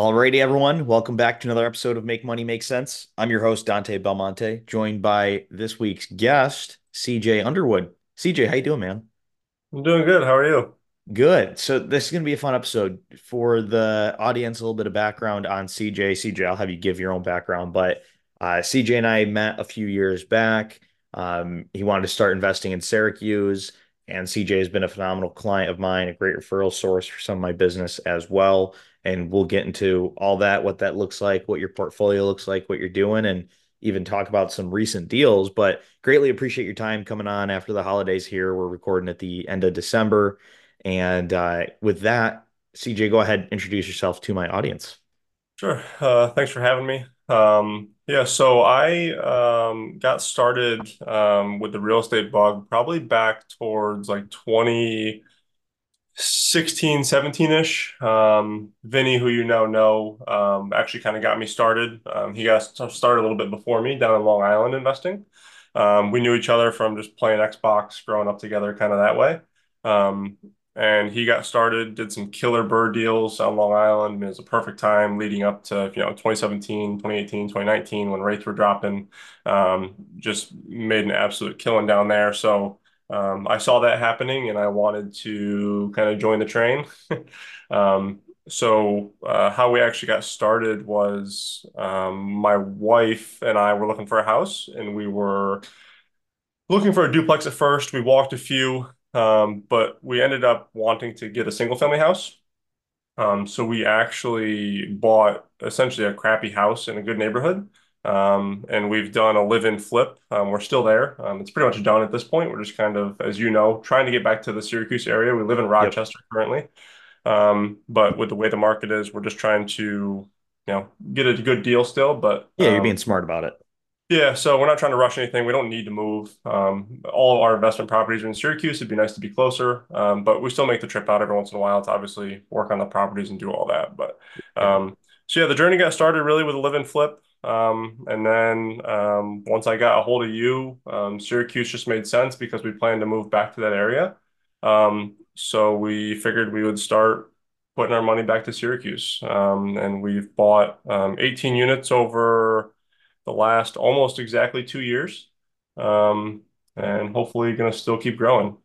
Alrighty, everyone. Welcome back to another episode of Make Money Make Sense. I'm your host, Dante Belmonte, joined by this week's guest, CJ Underwood. CJ, how you doing, man? I'm doing good. How are you? Good. So this is going to be a fun episode for the audience. A little bit of background on CJ. CJ, I'll have you give your own background, but uh, CJ and I met a few years back. Um, he wanted to start investing in Syracuse, and CJ has been a phenomenal client of mine, a great referral source for some of my business as well and we'll get into all that, what that looks like, what your portfolio looks like, what you're doing, and even talk about some recent deals. But greatly appreciate your time coming on after the holidays here. We're recording at the end of December. And uh, with that, CJ, go ahead, introduce yourself to my audience. Sure. Uh, thanks for having me. Um, yeah, so I um, got started um, with the real estate bug probably back towards like 20, 16, 17 ish. Um, Vinny, who you now know, um, actually kind of got me started. Um, he got started a little bit before me down in Long Island investing. We knew each other from just playing Xbox, growing up together, kind of that way. And he got started, did some killer BRRRR deals on Long Island. It was a perfect time leading up to, you know, 2017, 2018, 2019 when rates were dropping. Um, just made an absolute killing down there. So, um, I saw that happening and I wanted to kind of join the train. um, so uh, how we actually got started was um, my wife and I were looking for a house and we were looking for a duplex at first. We walked a few, um, but we ended up wanting to get a single family house. Um, so we actually bought essentially a crappy house in a good neighborhood. Um, and we've done a live-in flip. Um, we're still there. Um, it's pretty much done at this point. We're just kind of, as you know, trying to get back to the Syracuse area. We live in Rochester yep. currently. Um, but with the way the market is, we're just trying to, you know, get a good deal still. But yeah, you're being um, smart about it. Yeah, so we're not trying to rush anything. We don't need to move. Um, all of our investment properties are in Syracuse. It'd be nice to be closer, um, but we still make the trip out every once in a while to obviously work on the properties and do all that. But um, so yeah, the journey got started really with a live and flip. Um, and then um, once I got a hold of you, um, Syracuse just made sense because we planned to move back to that area. Um, so we figured we would start putting our money back to Syracuse. Um, and we've bought um, 18 units over the last almost exactly two years. Um, and hopefully going to still keep growing.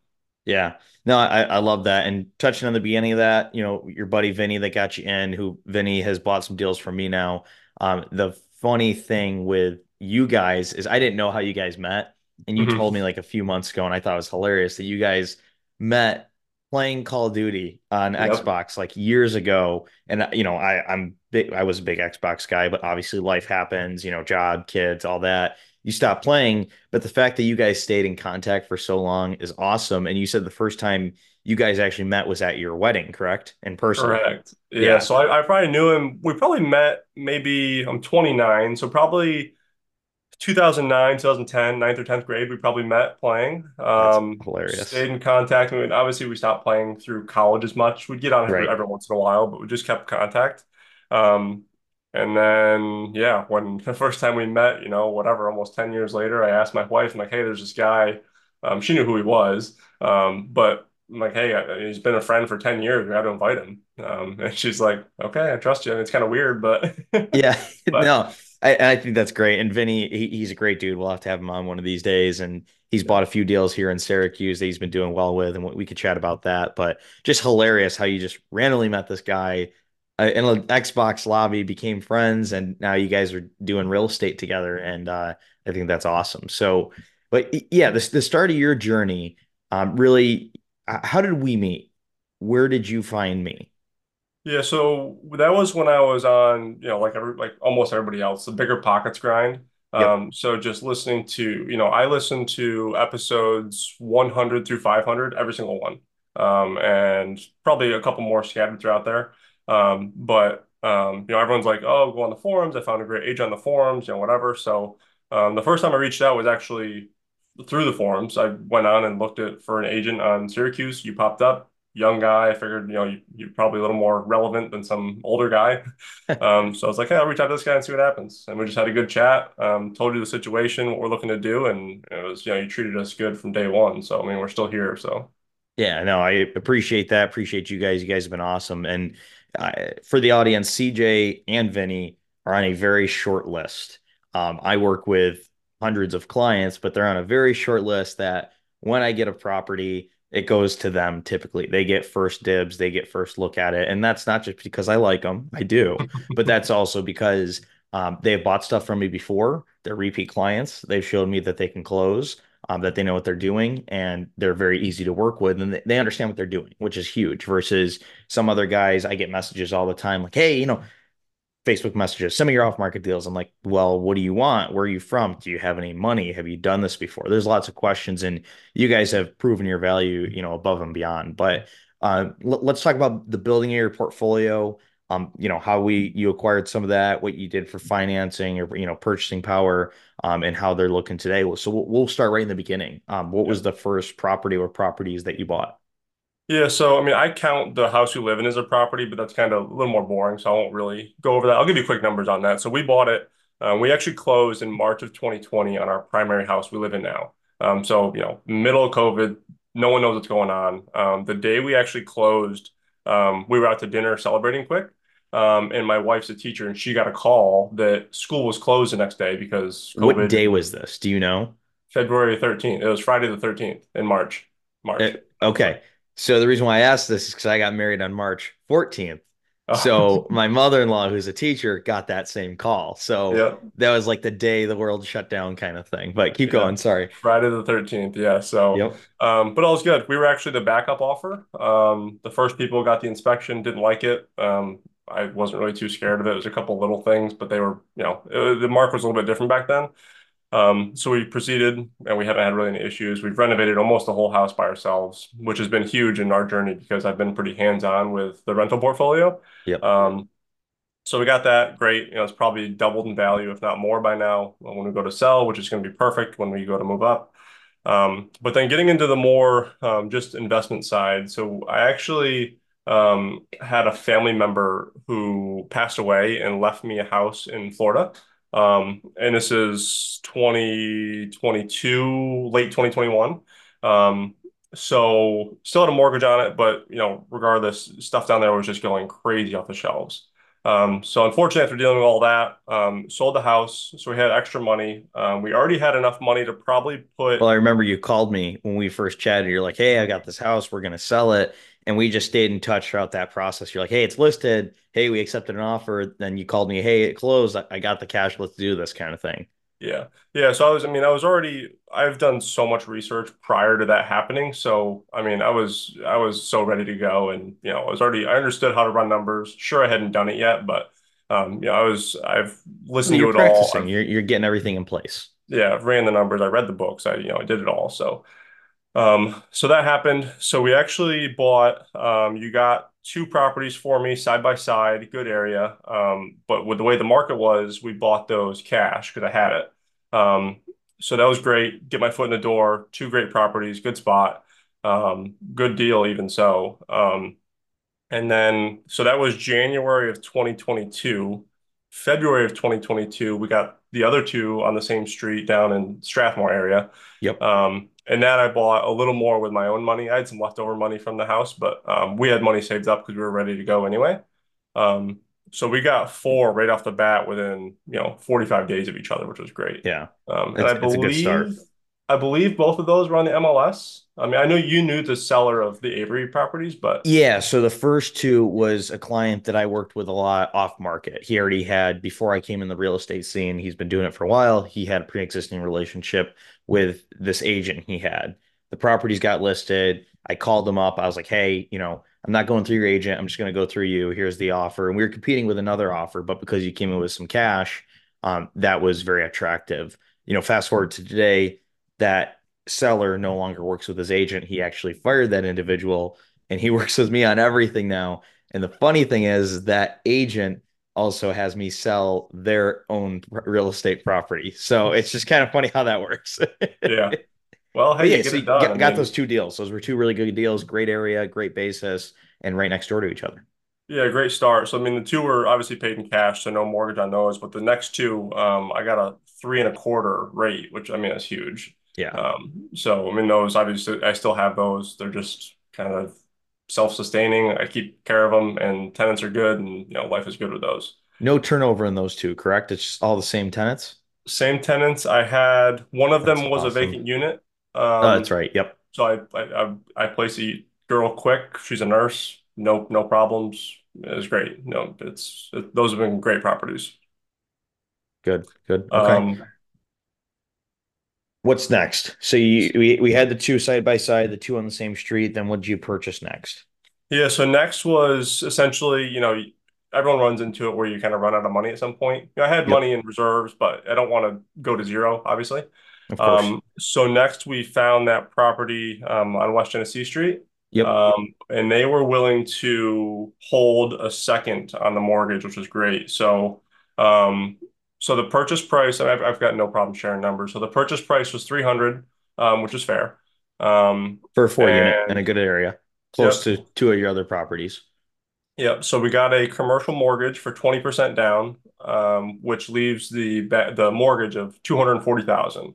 Yeah. No, I, I love that. And touching on the beginning of that, you know, your buddy Vinny that got you in, who Vinny has bought some deals from me now. Um, the funny thing with you guys is I didn't know how you guys met. And you mm-hmm. told me like a few months ago, and I thought it was hilarious that you guys met playing Call of Duty on yep. Xbox like years ago. And you know, I I'm big I was a big Xbox guy, but obviously life happens, you know, job, kids, all that. You stop playing, but the fact that you guys stayed in contact for so long is awesome. And you said the first time you guys actually met was at your wedding, correct? In person. Correct. Yeah. yeah. So I, I, probably knew him. We probably met maybe I'm 29, so probably 2009, 2010, ninth or 10th grade, we probably met playing. Um, That's hilarious. Stayed in contact. I mean, obviously, we stopped playing through college as much. We'd get on right. every once in a while, but we just kept contact. Um, and then, yeah, when the first time we met, you know, whatever, almost 10 years later, I asked my wife, I'm like, hey, there's this guy. Um, she knew who he was, um, but I'm like, hey, he's been a friend for 10 years. We got to invite him. Um, and she's like, okay, I trust you. And it's kind of weird, but yeah, but, no, I, I think that's great. And Vinny, he, he's a great dude. We'll have to have him on one of these days. And he's bought a few deals here in Syracuse that he's been doing well with. And we could chat about that. But just hilarious how you just randomly met this guy uh, in an Xbox lobby, became friends. And now you guys are doing real estate together. And uh, I think that's awesome. So, but yeah, the, the start of your journey, um, really how did we meet? Where did you find me? Yeah, so that was when I was on, you know, like every, like almost everybody else, the BiggerPockets grind. Yep. Um, so just listening to, you know, I listened to episodes 100 through 500, every single one, um, and probably a couple more scattered throughout there. Um, but Um, you know, everyone's like, oh, go on the forums. I found a great agent on the forums, you know, whatever. So um, the first time I reached out was actually through the forums. I went on and looked at for an agent on Syracuse. You popped up, young guy. I figured, you know, you, you're probably a little more relevant than some older guy. um, so I was like, hey, I'll reach out to this guy and see what happens. And we just had a good chat. Um, told you the situation, what we're looking to do, and it was, you know, you treated us good from day one. So I mean, we're still here. So yeah, no, I appreciate that. Appreciate you guys. You guys have been awesome. And uh, for the audience, CJ and Vinny are on a very short list. Um, I work with hundreds of clients, but they're on a very short list that when I get a property, it goes to them typically. They get first dibs, they get first look at it. And that's not just because I like them, I do, but that's also because um, they have bought stuff from me before. They're repeat clients. They've showed me that they can close, um, that they know what they're doing, and they're very easy to work with. And they understand what they're doing, which is huge versus some other guys. I get messages all the time like, hey, you know, Facebook messages, some of your off market deals. I'm like, well, what do you want? Where are you from? Do you have any money? Have you done this before? There's lots of questions, and you guys have proven your value, you know, above and beyond. But uh, l- let's talk about the building of your portfolio. Um, you know, how we you acquired some of that, what you did for financing or you know purchasing power, um, and how they're looking today. So we'll, we'll start right in the beginning. Um, what was the first property or properties that you bought? Yeah, so I mean, I count the house you live in as a property, but that's kind of a little more boring, so I won't really go over that. I'll give you quick numbers on that. So we bought it. Um, we actually closed in March of 2020 on our primary house we live in now. Um, so you know, middle of COVID, no one knows what's going on. Um, the day we actually closed, um, we were out to dinner celebrating quick, um, and my wife's a teacher, and she got a call that school was closed the next day because COVID. What day was this? Do you know? February 13th. It was Friday the 13th in March. March. It, okay. So the reason why I asked this is because I got married on March 14th. Oh. So my mother-in-law, who's a teacher, got that same call. So yep. that was like the day the world shut down kind of thing. But keep yeah. going. Sorry. Friday the 13th. Yeah. So yep. um, but all was good. We were actually the backup offer. Um, the first people got the inspection, didn't like it. Um, I wasn't really too scared of it. It was a couple little things, but they were, you know, it, the mark was a little bit different back then. Um, so we proceeded and we haven't had really any issues. We've renovated almost the whole house by ourselves, which has been huge in our journey because I've been pretty hands-on with the rental portfolio. Yep. Um, so we got that great. You know, it's probably doubled in value, if not more by now when we go to sell, which is going to be perfect when we go to move up. Um, but then getting into the more um, just investment side. So I actually um, had a family member who passed away and left me a house in Florida. Um, and this is 2022, late 2021. Um, so still had a mortgage on it, but you know, regardless, stuff down there was just going crazy off the shelves. Um, so unfortunately, after dealing with all that, um, sold the house. So we had extra money. Um, we already had enough money to probably put. Well, I remember you called me when we first chatted. You're like, "Hey, I got this house. We're gonna sell it," and we just stayed in touch throughout that process. You're like, "Hey, it's listed. Hey, we accepted an offer." Then you called me, "Hey, it closed. I got the cash. Let's do this kind of thing." Yeah. Yeah. So I was, I mean, I was already, I've done so much research prior to that happening. So, I mean, I was, I was so ready to go and, you know, I was already, I understood how to run numbers. Sure. I hadn't done it yet, but, um, you know, I was, I've listened you're to it practicing. all. You're, you're getting everything in place. Yeah. I've ran the numbers. I read the books. I, you know, I did it all. So, um, so that happened. So we actually bought, um, you got two properties for me side by side, good area. Um, but with the way the market was, we bought those cash because I had it. Um, so that was great. Get my foot in the door. Two great properties, good spot, um, good deal, even so. Um, and then, so that was January of 2022. February of 2022, we got the other two on the same street down in Strathmore area. Yep. Um, and that I bought a little more with my own money. I had some leftover money from the house, but um, we had money saved up because we were ready to go anyway. Um, so we got four right off the bat within you know 45 days of each other, which was great. Yeah, um, and I believe I believe both of those were on the MLS. I mean, I know you knew the seller of the Avery properties, but yeah. So the first two was a client that I worked with a lot off market. He already had before I came in the real estate scene. He's been doing it for a while. He had a pre-existing relationship with this agent he had. The properties got listed. I called them up. I was like, hey, you know, I'm not going through your agent. I'm just going to go through you. Here's the offer. And we were competing with another offer, but because you came in with some cash, um, that was very attractive. You know, fast forward to today, that seller no longer works with his agent. He actually fired that individual and he works with me on everything now. And the funny thing is that agent also has me sell their own real estate property. So it's just kind of funny how that works. Yeah. Well, hey, yeah, you so done. got, I got mean, those two deals. Those were two really good deals. Great area, great basis, and right next door to each other. yeah, great start. So, I mean, the two were obviously paid in cash, so no mortgage on those. But the next two, um, I got a three and a quarter rate, which I mean, that's huge. Yeah. Um, so, I mean, those obviously, I still have those. They're just kind of self-sustaining. I keep care of them, and tenants are good, and you know, life is good with those. No turnover in those two, correct? It's just all the same tenants. Same tenants. I had one of That's them was a vacant unit. Oh, that's Um, right. Yep. so I I I, I placed a girl quick. She's a nurse. No no problems. It was great. No, it's it, those have been great properties. Good. Good. Okay. Um, What's next? So you we we had the two side by side, the two on the same street. Then what did you purchase next? yeah. So next was essentially, you know, everyone runs into it where you kind of run out of money at some point. You know, I had Yep. money in reserves, but I don't want to go to zero, obviously. Um, so next we found that property um, on West Genesee Street. Yep. Um, and they were willing to hold a second on the mortgage, which was great. So, um, so the purchase price, I've, I've got no problem sharing numbers. So the purchase price was 300, um, which is fair. Um, For a four unit in a good area, close yep, to two of your other properties. yep. So we got a commercial mortgage for 20% down, um, which leaves the the mortgage of 240,000.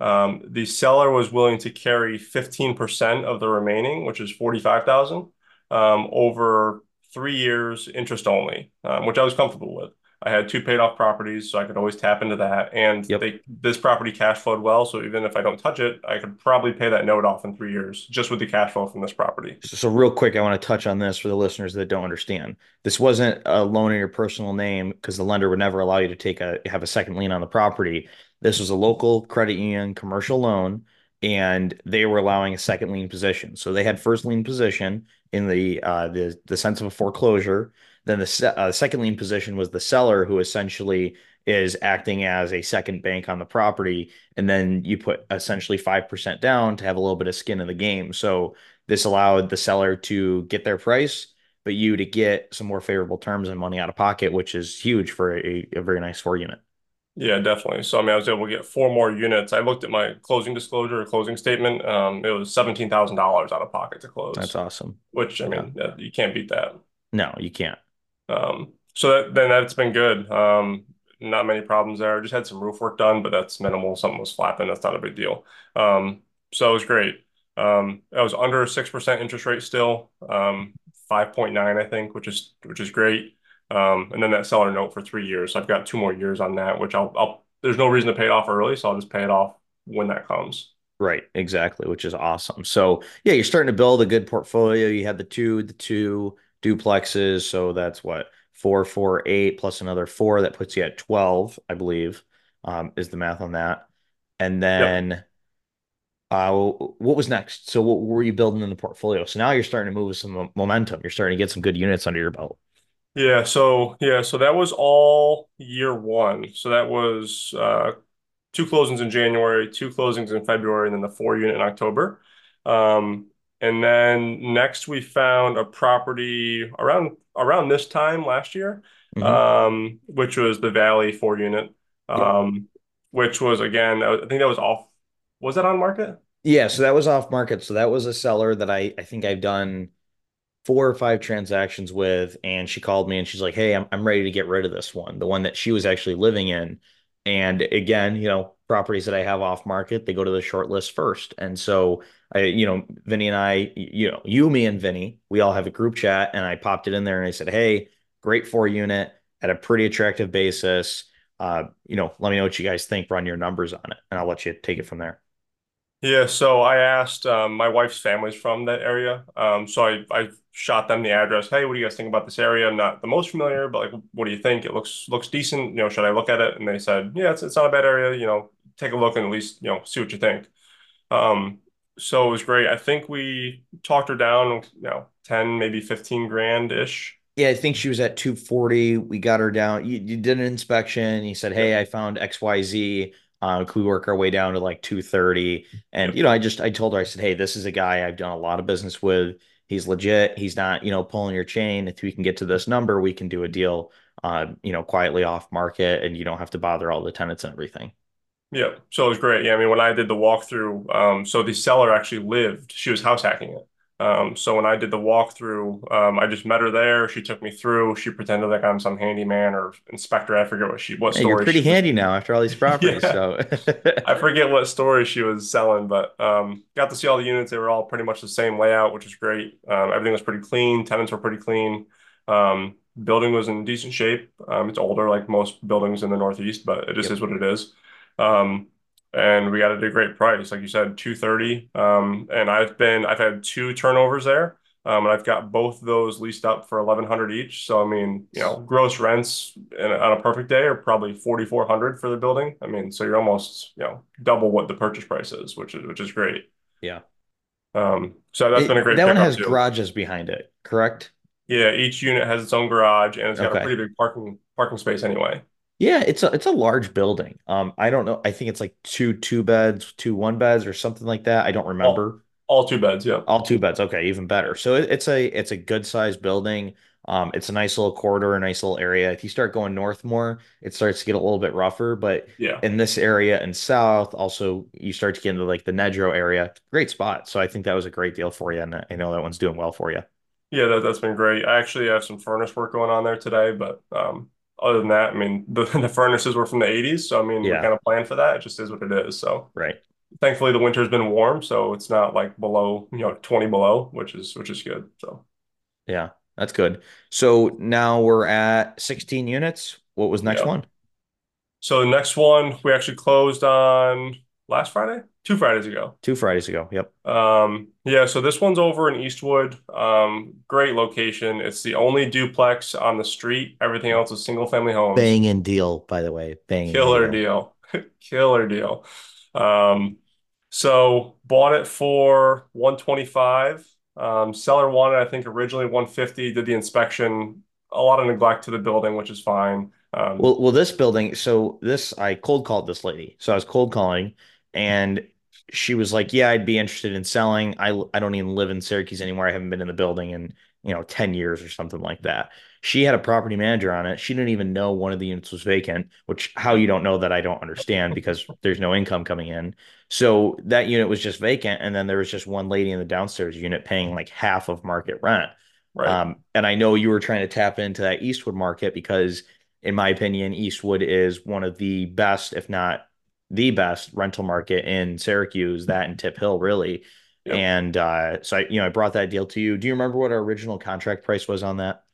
Um, the seller was willing to carry 15% of the remaining, which is 45,000, um, over three years, interest only, um, which I was comfortable with. I had two paid off properties, so I could always tap into that. And Yep. they this property cash flowed well, so even if I don't touch it, I could probably pay that note off in three years just with the cash flow from this property. So, so real quick, I want to touch on this for the listeners that don't understand. This wasn't a loan in your personal name because the lender would never allow you to take a have a second lien on the property. This was a local credit union commercial loan, and they were allowing a second lien position. So they had first lien position in the uh, the the sense of a foreclosure. Then the uh, second lien position was the seller who essentially is acting as a second bank on the property, and then you put essentially 5% down to have a little bit of skin in the game. So this allowed the seller to get their price, but you to get some more favorable terms and money out of pocket, which is huge for a, a very nice four unit. Yeah, definitely. So I mean, I was able to get four more units. I looked at my closing disclosure or closing statement. Um, it was $17,000 out of pocket to close. That's awesome. which I mean, yeah, you can't beat that. No, you can't. Um, so that, then that's been good. Um, not many problems there. Just had some roof work done, but that's minimal. Something was flapping. That's not a big deal. Um, so it was great. Um, I was under a 6% interest rate still, um, 5.9, I think, which is which is great. Um, and then that seller note for three years. So I've got two more years on that, which I'll, I'll there's no reason to pay it off early, so I'll just pay it off when that comes. Right, exactly, which is awesome. So yeah, you're starting to build a good portfolio. You had the two, the two duplexes, so that's what four, four, eight plus another four. That puts you at 12, I believe, um, is the math on that. And Yep. then uh, what was next? So what were you building in the portfolio? So now you're starting to move with some momentum. You're starting to get some good units under your belt. Yeah, so yeah, so that was all year one. So that was uh two closings in January, two closings in February, and then the four unit in October. Um, and then next we found a property around around this time last year, hmm um, which was the Valley four unit, um, which was again, I think that was off. Was that on market? Yeah, so that was off market. So that was a seller that I I think I've done four or five transactions with, and she called me and she's like, "Hey, I'm I'm ready to get rid of this one, the one that she was actually living in." And again, you know, properties that I have off market, they go to the short list first. And so I, you know, Vinny and I, you know, you, me, and Vinny, we all have a group chat, and I popped it in there and I said, "Hey, great four unit at a pretty attractive basis. Uh, you know, let me know what you guys think. Run your numbers on it, and I'll let you take it from there." Yeah, so I asked um, my wife's family's from that area. Um, so I, I shot them the address. Hey, what do you guys think about this area? I'm not the most familiar, but like, what do you think? It looks looks decent. You know, should I look at it? And they said, yeah, it's it's not a bad area. You know, take a look and at least you know see what you think. Um, so it was great. I think we talked her down, you know, 10, maybe 15 grand ish. Yeah, I think she was at 240. We got her down. You, you did an inspection. You said, Hey, I found XYZ. Uh, could we work our way down to like 230? And, you know, I just, I told her, I said, Hey, this is a guy I've done a lot of business with. He's legit. He's not, you know, pulling your chain. If we can get to this number, we can do a deal uh, you know, quietly off market and you don't have to bother all the tenants and everything. Yeah, so it was great. Yeah, I mean, when I did the walkthrough, um, so the seller actually lived, she was house hacking it. Um, so when I did the walkthrough, um, I just met her there. She took me through. She pretended like I'm some handyman or inspector. I forget what she what Hey, story you're pretty she was. handy now after all these properties. Yeah, So I forget what story she was selling, but um, got to see all the units. They were all pretty much the same layout, which is great. Um, everything was pretty clean. Tenants were pretty clean. Um, building was in decent shape. Um, it's older, like most buildings in the Northeast, but it just yep. is what it is. Um, and we got it at a great price, like you said, 230. Um, and I've been I've had two turnovers there. Um, and I've got both those leased up for 1100 each. So I mean, you know, gross rents in, on a perfect day are probably 4400 for the building. I mean, so you're almost, you know, double what the purchase price is, which is which is great. Yeah. Um, so that's been a great that one has too. garages behind it, correct? Yeah, each unit has its own garage and it's got a pretty big parking parking space anyway. Yeah, it's a it's a large building. Um, I don't know. I think it's like two two beds, two one beds, or something like that. I don't remember. all two beds, yeah. All two beds. Okay, even better. So it, it's a it's a good sized building. Um, it's a nice little corridor, a nice little area. If you start going north more, it starts to get a little bit rougher. But Yeah. in this area and south, also you start to get into like the Nedrow area. Great spot. So I think that was a great deal for you, and I know that one's doing well for you. Yeah, that, that's been great. I actually have some furnace work going on there today, but um, other than that, I mean, the, the furnaces were from the 80s, so I mean, we Yeah, kind of planned for that. It just is what it is. So right. thankfully, the winter's been warm, so it's not like below, you know, 20 below, which is which is good. So Yeah, that's good. So now we're at 16 units. What was next yeah. one? So the next one we actually closed on last Friday, two Fridays ago. Two Fridays ago. Yep. Um, yeah, so this one's over in Eastwood. Um, great location. It's the only duplex on the street. Everything else is single family homes. Banging deal, by the way. Bang. Killer deal. deal. Killer deal. Um, so bought it for 125. Um, seller wanted, I think, originally 150, did the inspection, a lot of neglect to the building, which is fine. Um, Well, well, this building, so this I cold called this lady. So I was cold calling and she was like, "Yeah, I'd be interested in selling. I I don't even live in Syracuse anymore. I haven't been in the building in, you know, 10 years or something like that." She had a property manager on it. She didn't even know one of the units was vacant, which how you don't know that I don't understand because there's no income coming in. So that unit was just vacant and then there was just one lady in the downstairs unit paying like half of market rent. right. Um, and I know you were trying to tap into that Eastwood market because, in my opinion, Eastwood is one of the best, if not the best, rental market in Syracuse, that and Tip Hill, really. Yep. And uh, so I, you know, I brought that deal to you. Do you remember what our original contract price was on that?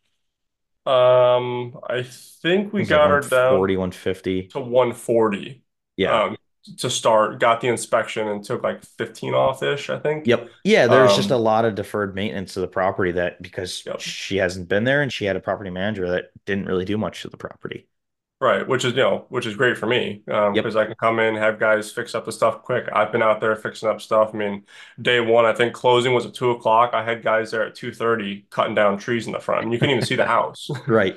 Um, I think we like got her down 140, 150. to 140 Yeah. um, to start, got the inspection and took like 15 off-ish, I think. Yep. Yeah, there's just a Um, lot of deferred maintenance to the property that because yep. she hasn't been there and she had a property manager that didn't really do much to the property. Right, which is, you know, which is great for me, um, Yep. because I can come in, have guys fix up the stuff quick. I've been out there fixing up stuff. I mean, day one, I think closing was at two o'clock. I had guys there at 2:30 cutting down trees in the front. I mean, you couldn't even see the house. Right.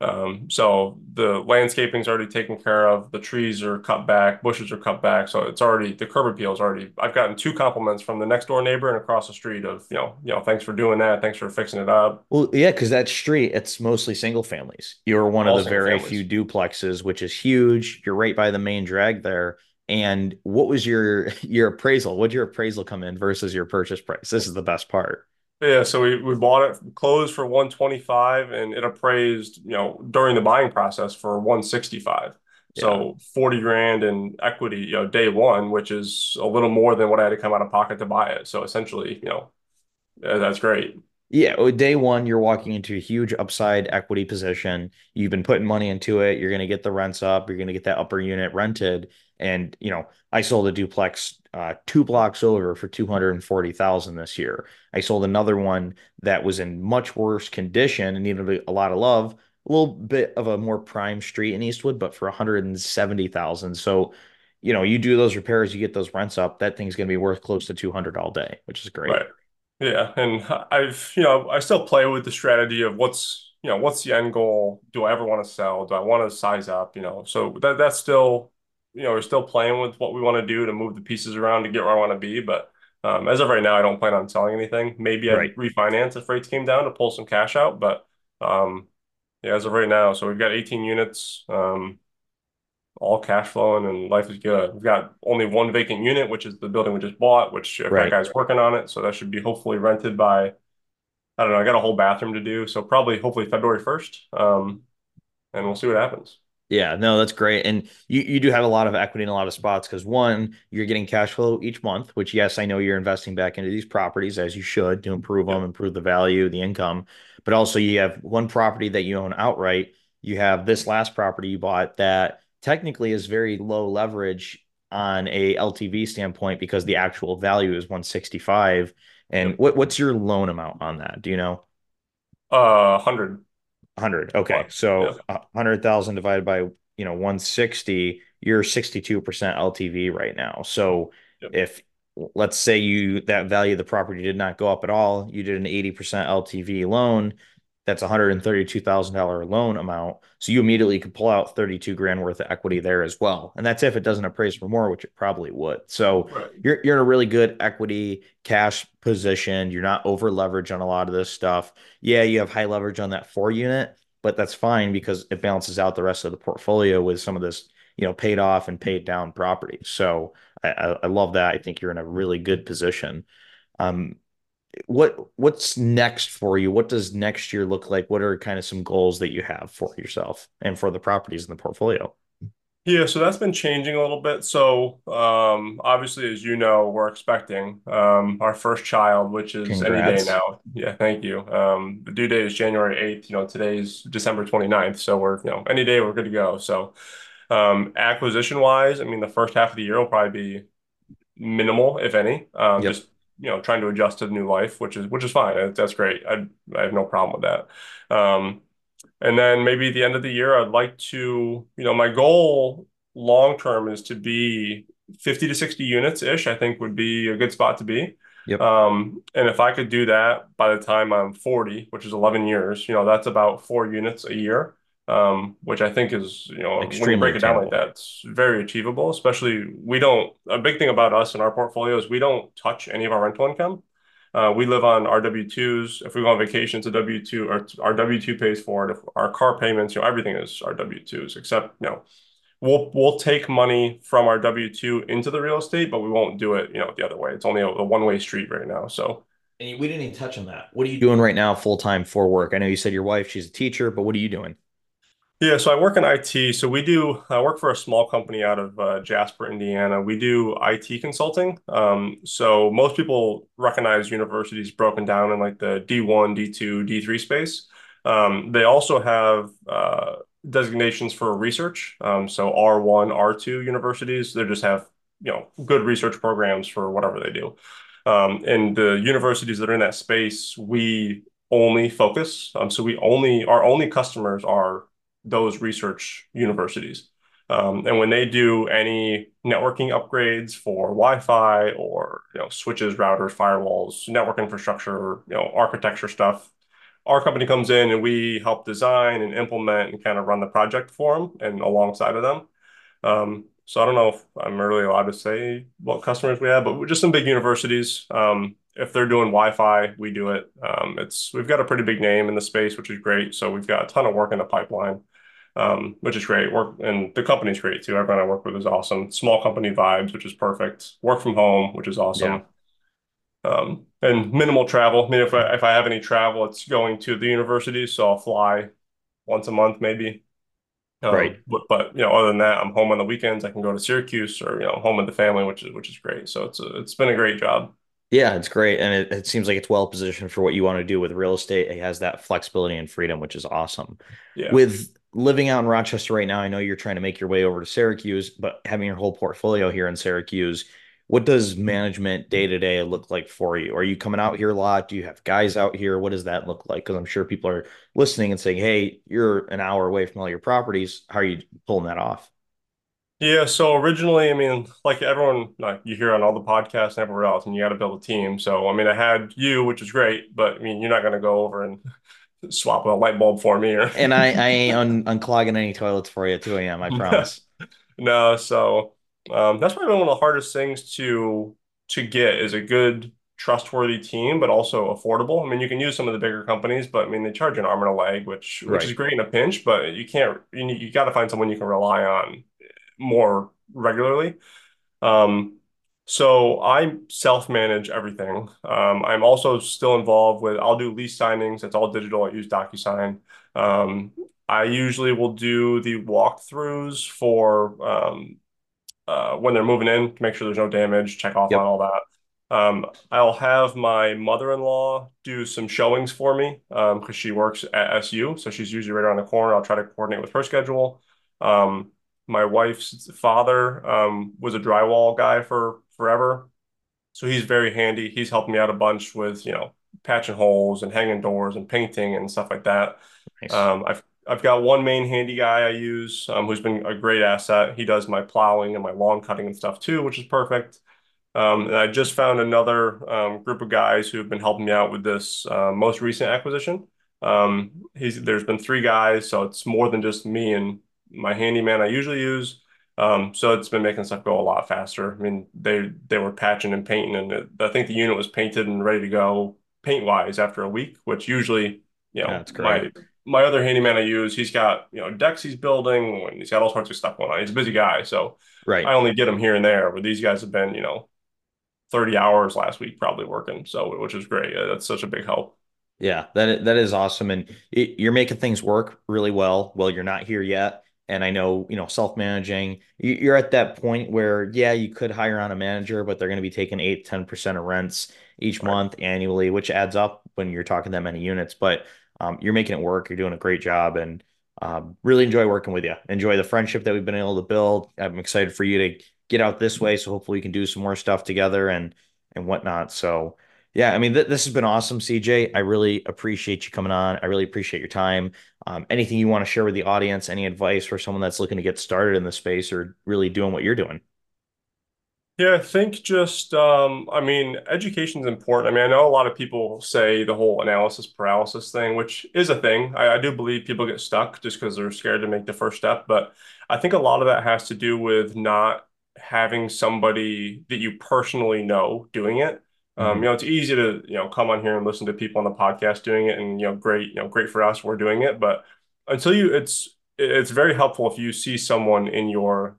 Um, so the landscaping's already taken care of. The trees are cut back, bushes are cut back. So it's already the curb appeal is already. I've gotten two compliments from the next door neighbor and across the street of, you know, you know, thanks for doing that. Thanks for fixing it up. Well, yeah, because that street, it's mostly single families. You're one of the very families. few duplexes, which is huge. You're right by the main drag there. And what was your your appraisal? What'd your appraisal come in versus your purchase price? This is the best part. Yeah, so we, we bought it closed for 125 and it appraised, you know, during the buying process for 165. Yeah. So 40 grand in equity, you know, day one, which is a little more than what I had to come out of pocket to buy it. So essentially, you know, that's great. Yeah, day one, you're walking into a huge upside equity position. You've been putting money into it. You're going to get the rents up. You're going to get that upper unit rented. And, you know, I sold a duplex uh, two blocks over for 240,000 this year. I sold another one that was in much worse condition and needed a lot of love. A little bit of a more prime street in Eastwood, but for 170,000. So, you know, you do those repairs, you get those rents up, that thing's going to be worth close to 200 all day, which is great. Right. Yeah, and I've, you know, I still play with the strategy of what's, you know, what's the end goal? Do I ever want to sell? Do I want to size up? You know, so that that's still, you know, we're still playing with what we want to do to move the pieces around to get where I want to be. But um, as of right now, I don't plan on selling anything. Maybe Right. refinance if rates came down to pull some cash out, but um, Yeah, as of right now. So we've got 18 units, um, all cash flowing, and life is good. We've got only one vacant unit, which is the building we just bought, which that Right. guy's working on it. So that should be hopefully rented by, I don't know, I got a whole bathroom to do. So probably hopefully February 1st. Um, and we'll see what happens. Yeah, no, that's great. And you you do have a lot of equity in a lot of spots because one, you're getting cash flow each month, which yes, I know you're investing back into these properties as you should to improve them, improve the value, the income. But also you have one property that you own outright. You have this last property you bought that technically is very low leverage on a LTV standpoint because the actual value is 165. And what what's your loan amount on that? Do you know? Uh, 100 100. Okay. So Yep. a 100,000 divided by, you know, 160, you're 62% LTV right now. So Yep. if let's say you that value of the property did not go up at all, you did an 80% LTV loan, that's a $132,000 loan amount. So you immediately could pull out 32 grand worth of equity there as well. And that's if it doesn't appraise for more, which it probably would. So Right. you're you're in a really good equity cash position. You're not over leveraged on a lot of this stuff. Yeah, you have high leverage on that four unit, but that's fine because it balances out the rest of the portfolio with some of this, you know, paid off and paid down property. So I, I, I love that. I think you're in a really good position. Um, what what's next for you? What does next year look like? What are kind of some goals that you have for yourself and for the properties in the portfolio? Yeah, so that's been changing a little bit. So, um, obviously, as you know, we're expecting um, our first child, which is any day now. Yeah, thank you. Um, the due date is January 8th. You know, today's December 29th. So we're, you know, any day we're good to go. So, um, acquisition wise, I mean, the first half of the year will probably be minimal, if any. Um, Yep. just, you know, trying to adjust to the new life, which is which is fine. That's great. I I have no problem with that. Um, and then maybe at the end of the year, I'd like to, you know, my goal long term is to be 50 to 60 units ish, I think would be a good spot to be. Yep. Um, and if I could do that by the time I'm 40, which is 11 years, you know, that's about four units a year, um, which I think is, you know, when you break it down like that, it's very achievable. Especially we don't, a big thing about us in our portfolio is we don't touch any of our rental income. Uh, we live on our W-2s. If we go on vacation, it's a W-2, or our W-2 pays for it. If our car payments, you know, everything is our W-2s, except, you know, we'll we'll take money from our W-2 into the real estate, but we won't do it, you know, the other way. It's only a, a one-way street right now. So And we didn't even touch on that. What are you doing right now full time for work? I know you said your wife, she's a teacher, but what are you doing? Yeah, so I work in IT. So we do, I work for a small company out of uh, Jasper, Indiana. We do IT consulting. Um, so most people recognize universities broken down in like the D1, D2, D3 space. Um, they also have uh, designations for research. Um, so R1, R2 universities, they just have, you know, good research programs for whatever they do. Um, and the universities that are in that space, we only focus. Um, so we only, our only customers are those research universities. Um, and when they do any networking upgrades for Wi-Fi or you know switches, routers, firewalls, network infrastructure, you know architecture stuff, our company comes in and we help design and implement and kind of run the project for them and alongside of them. Um, so I don't know if I'm really allowed to say what customers we have, but we're just some big universities. Um, if they're doing Wi-Fi, we do it. Um, it's we've got a pretty big name in the space, which is great. So we've got a ton of work in the pipeline, um, which is great. Work and the company's great too. Everyone I work with is awesome. Small company vibes, which is perfect. Work from home, which is Yeah, awesome. Um, and minimal travel. I mean, if I if I have any travel, it's going to the university, so I'll fly once a month maybe. right. Um, but, but you know, other than that, I'm home on the weekends. I can go to Syracuse or you know, home with the family, which is which is great. So it's a, it's been a great job. Yeah, it's great. And it, it seems like it's well positioned for what you want to do with real estate. It has that flexibility and freedom, which is awesome. Yeah. With living out in Rochester right now, I know you're trying to make your way over to Syracuse, but having your whole portfolio here in Syracuse, what does management day to day look like for you? Are you coming out here a lot? Do you have guys out here? What does that look like? Because I'm sure people are listening and saying, hey, you're an hour away from all your properties. How are you pulling that off? Yeah. So originally, I mean, like everyone, like you hear on all the podcasts and everywhere else, and you got to build a team. So I mean, I had you, which is great, but I mean, you're not going to go over and swap a light bulb for me or And I, I ain't un unclogging any toilets for you at 2 a.m., I promise. no. So um, that's probably one of the hardest things to to get is a good trustworthy team, but also affordable. I mean, you can use some of the bigger companies, but I mean, they charge an arm and a leg, which which is great in a pinch, but you can't you, you got to find someone you can rely on more regularly. Um, so I self-manage everything. Um, I'm also still involved with, I'll do lease signings. It's all digital. I use DocuSign. Um, I usually will do the walkthroughs for um, uh, when they're moving in to make sure there's no damage, check off on all that. Um, I'll have my mother-in-law do some showings for me um, because she works at SU, so she's usually right around the corner. I'll try to coordinate with her schedule. Um, my wife's father um, was a drywall guy for forever, so he's very handy. He's helped me out a bunch with, you know, patching holes and hanging doors and painting and stuff like that. Nice. Um, I've I've got one main handy guy I use, um, who's been a great asset. He does my plowing and my lawn cutting and stuff too, which is perfect. Um, and I just found another um, group of guys who have been helping me out with this uh, most recent acquisition. Um, he's there's been three guys, so it's more than just me and my handyman I usually use. Um, so it's been making stuff go a lot faster. I mean, they they were patching and painting, and it, I think the unit was painted and ready to go paint wise after a week, which usually, you know, That's my great. my other handyman I use, he's got, you know, decks he's building and he's got all sorts of stuff going on. He's a busy guy, so Right. I only get him here and there. Where these guys have been, you know, 30 hours last week probably working, so which is great. That's such a big help. Yeah, that that is awesome, and it, you're making things work really well. Well, you're not here yet, and I know you know self-managing. you- You're at that point where yeah, you could hire on a manager, but they're going to be taking eight, ten percent of rents each Right. month annually, which adds up when you're talking that many units. But um, you're making it work. You're doing a great job, and um, really enjoy working with you. Enjoy the friendship that we've been able to build. I'm excited for you to get out this way, so hopefully we can do some more stuff together and and whatnot. So. Yeah, I mean, th this has been awesome, CJ. I really appreciate you coming on. I really appreciate your time. Um, anything you want to share with the audience, any advice for someone that's looking to get started in the space or really doing what you're doing? Yeah, I think just, um, I mean, education is important. I mean, I know a lot of people say the whole analysis paralysis thing, which is a thing. I, I do believe people get stuck just because they're scared to make the first step. But I think a lot of that has to do with not having somebody that you personally know doing it. Um, Mhm. you know, it's easy to, you know, come on here and listen to people on the podcast doing it and, you know, great, you know, great for us, we're doing it. But until you, it's, it's very helpful if you see someone in your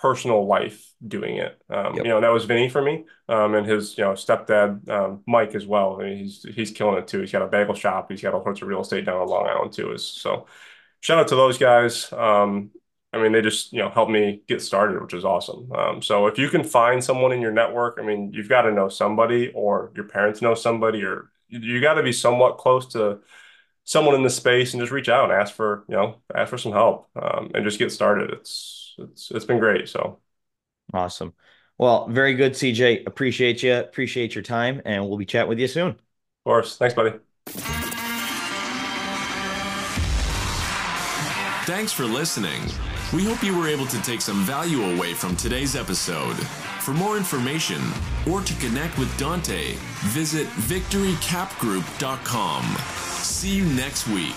personal life doing it. Um, Yep. you know, that was Vinny for me, um, and his, you know, stepdad, um, Mike as well. I mean, he's he's killing it too. He's got a bagel shop. He's got all sorts of real estate down on Long Island too. Is so shout out to those guys. Um, I mean, they just, you know, helped me get started, which is awesome. Um, so if you can find someone in your network, I mean, you've got to know somebody or your parents know somebody or you, you got to be somewhat close to someone in the space and just reach out and ask for, you know, ask for some help, um, and just get started. It's it's it's been great. So Awesome. Well, very good, CJ. Appreciate you. Appreciate your time, and we'll be chatting with you soon. of course, thanks, buddy. Thanks for listening. We hope you were able to take some value away from today's episode. For more information or to connect with Dante, visit victorycapgroup.com. See you next week.